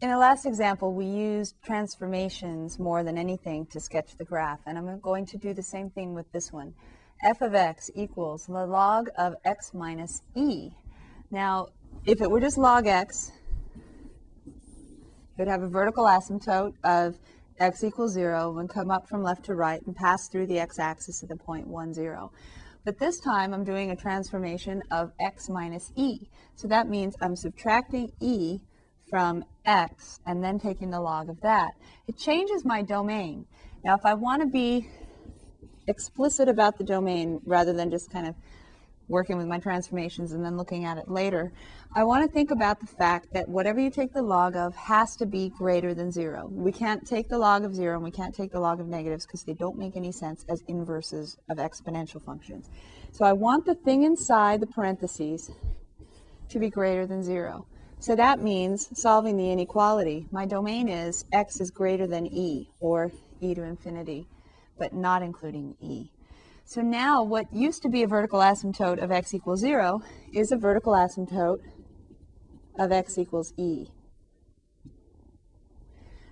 in the last example, we used transformations more than anything to sketch the graph, and I'm going to do the same thing with this one. f of x equals the log of x minus e. Now, if it were just log x, it would have a vertical asymptote of x equals 0 and come up from left to right and pass through the x-axis at the point 1, 0. But this time I'm doing a transformation of x minus e. So that means I'm subtracting e from x and then taking the log of that. It changes my domain. Now if I want to be explicit about the domain rather than just kind of working with my transformations and then looking at it later, I want to think about the fact that whatever you take the log of has to be greater than zero. We can't take the log of zero and we can't take the log of negatives because they don't make any sense as inverses of exponential functions. So I want the thing inside the parentheses to be greater than zero. So that means solving the inequality. My domain is x is greater than e, or e to infinity, but not including e. So now what used to be a vertical asymptote of x equals 0 is a vertical asymptote of x equals e.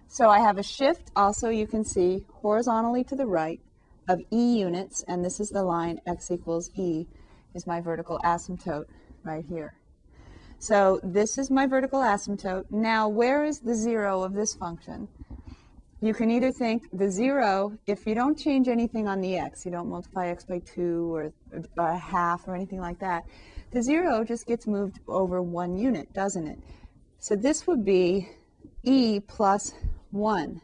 So I have a shift also you can see horizontally to the right of e units, and this is the line x equals e is my vertical asymptote right here. So this is my vertical asymptote. Now, where is the zero of this function? You can either think the zero, if you don't change anything on the x, you don't multiply x by 2 or, a half or anything like that, the zero just gets moved over one unit, doesn't it? So this would be e plus 1.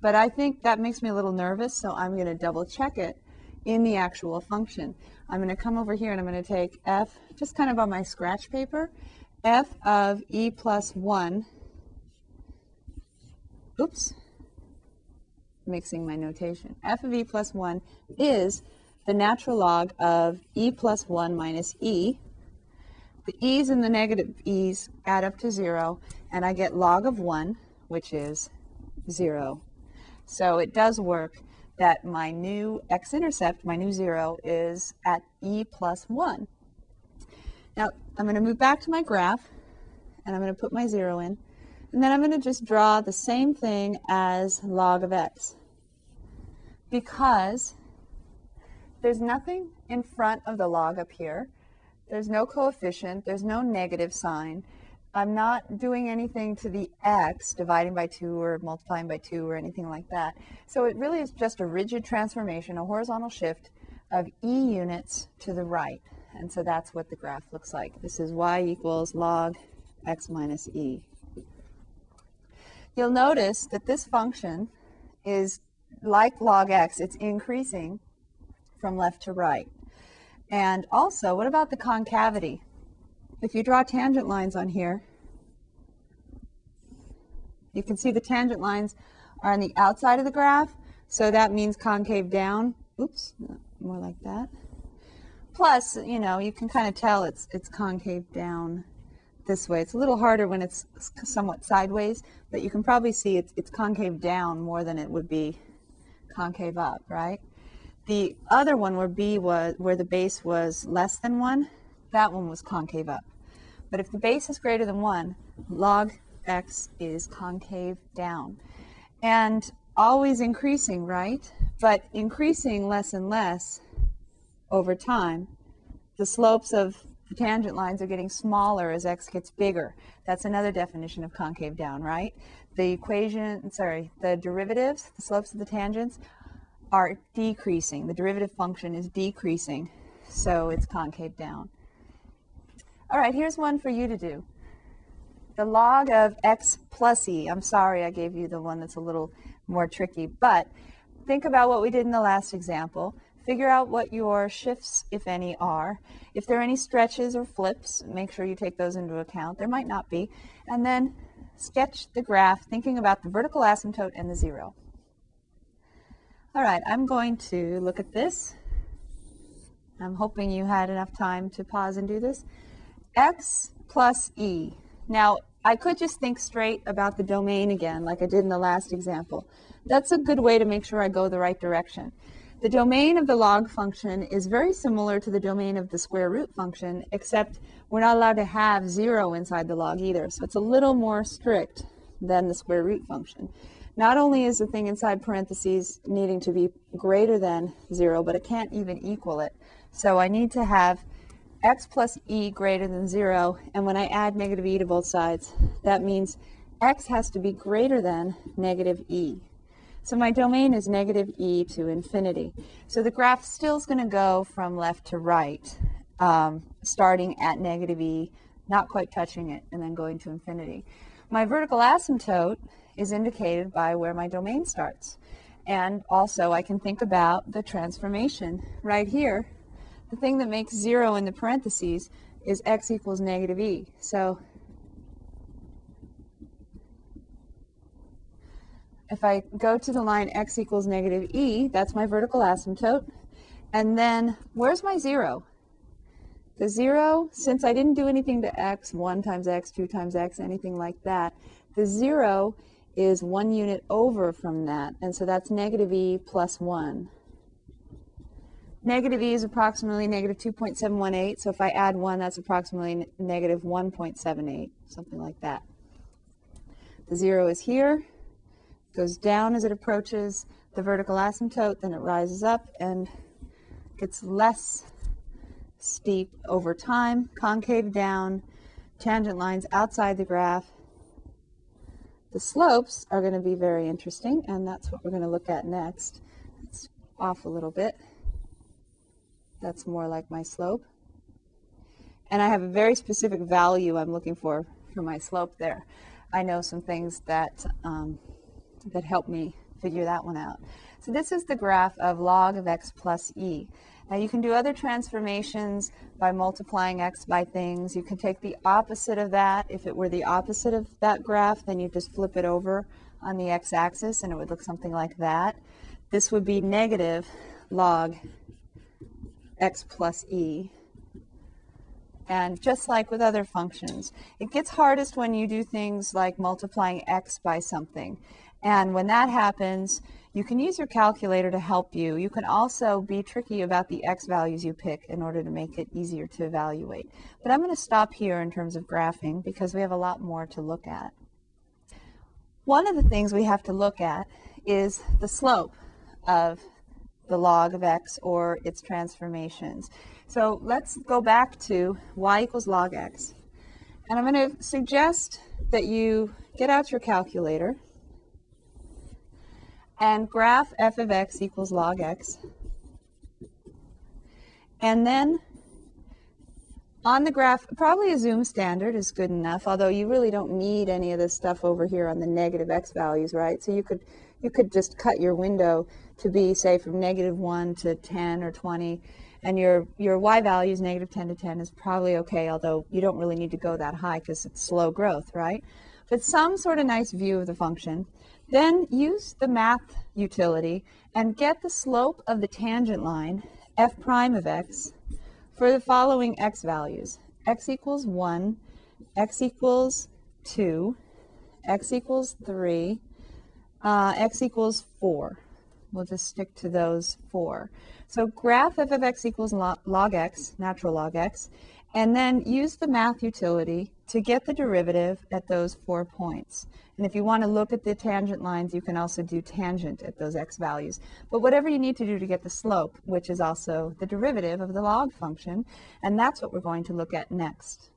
But I think that makes me a little nervous, so I'm going to double check it in the actual function. I'm going to come over here and I'm going to take f, just kind of on my scratch paper, f of e plus 1, oops, mixing my notation, f of e plus 1 is the natural log of e plus 1 minus e. The e's and the negative e's add up to 0, and I get log of 1, which is 0. So it does work that my new x-intercept, my new 0, is at e plus 1. Now, I'm going to move back to my graph, and I'm going to put my 0 in. And then I'm going to just draw the same thing as log of x. Because there's nothing in front of the log up here. There's no coefficient. There's no negative sign. I'm not doing anything to the x, dividing by 2 or multiplying by 2 or anything like that. So it really is just a rigid transformation, a horizontal shift of e units to the right. And so that's what the graph looks like. This is y equals log x minus e. You'll notice that this function is like log x, it's increasing from left to right. And also, what about the concavity? If you draw tangent lines on here, you can see the tangent lines are on the outside of the graph, so that means concave down. Oops, more like that. Plus, you know, you can kind of tell it's it's concave down this way. It's a little harder when it's somewhat sideways, but you can probably see it's, it's concave down more than it would be concave up, right? The other one where B was, where the base was less than 1, that one was concave up. But if the base is greater than 1, log x is concave down. And always increasing, right? But increasing less and less over time. The slopes of the tangent lines are getting smaller as x gets bigger. That's another definition of concave down, right? The equation, sorry, the derivatives, the slopes of the tangents, are decreasing. The derivative function is decreasing, so it's concave down. All right, here's one for you to do. The log of x plus e. I'm sorry I gave you the one that's a little more tricky, but think about what we did in the last example. Figure out what your shifts, if any, are. If there are any stretches or flips, make sure you take those into account. There might not be. And then sketch the graph thinking about the vertical asymptote and the zero. All right, I'm going to look at this. I'm hoping you had enough time to pause and do this x plus e. Now, I could just think straight about the domain again, like I did in the last example. That's a good way to make sure I go the right direction. The domain of the log function is very similar to the domain of the square root function, except we're not allowed to have zero inside the log either, so it's a little more strict. than the square root function. Not only is the thing inside parentheses needing to be greater than 0, but it can't even equal it. So I need to have x plus e greater than 0, and when I add negative e to both sides, that means x has to be greater than negative e. So my domain is negative e to infinity. So the graph still is going to go from left to right, um, starting at negative e, not quite touching it, and then going to infinity. My vertical asymptote is indicated by where my domain starts. And also I can think about the transformation right here. The thing that makes zero in the parentheses is x equals negative e. So if I go to the line x equals negative e, that's my vertical asymptote. And then where's my zero? The zero, since I didn't do anything to x, 1 times x, 2 times x, anything like that, the zero is one unit over from that, and so that's negative e plus 1. Negative e is approximately negative 2.718, so if I add 1, that's approximately negative 1.78, something like that. The 0 is here, goes down as it approaches the vertical asymptote, then it rises up and gets less steep over time, concave down, tangent lines outside the graph. The slopes are going to be very interesting, and that's what we're going to look at next. It's off a little bit. That's more like my slope. And I have a very specific value I'm looking for for my slope there. I know some things that um, that help me figure that one out. So this is the graph of log of x plus e. Now you can do other transformations by multiplying x by things. You can take the opposite of that. If it were the opposite of that graph, then you just flip it over on the x-axis and it would look something like that. This would be negative log x plus e. And just like with other functions, it gets hardest when you do things like multiplying x by something. And when that happens, you can use your calculator to help you. You can also be tricky about the x values you pick in order to make it easier to evaluate. But I'm going to stop here in terms of graphing because we have a lot more to look at. One of the things we have to look at is the slope of the log of x or its transformations. So let's go back to y equals log x. And I'm going to suggest that you get out your calculator and graph f of x equals log x. And then on the graph, probably a zoom standard is good enough, although you really don't need any of this stuff over here on the negative x values, right? So you could you could just cut your window to be, say, from negative 1 to 10 or 20, and your, your y value is negative 10 to 10 is probably okay, although you don't really need to go that high because it's slow growth, right? But some sort of nice view of the function. Then use the math utility and get the slope of the tangent line, f prime of x, for the following x values. x equals 1, x equals 2, x equals 3, uh, x equals 4. We'll just stick to those four. So graph f of x equals log x, natural log x, and then use the math utility to get the derivative at those four points. And if you want to look at the tangent lines, you can also do tangent at those x values. But whatever you need to do to get the slope, which is also the derivative of the log function, and that's what we're going to look at next.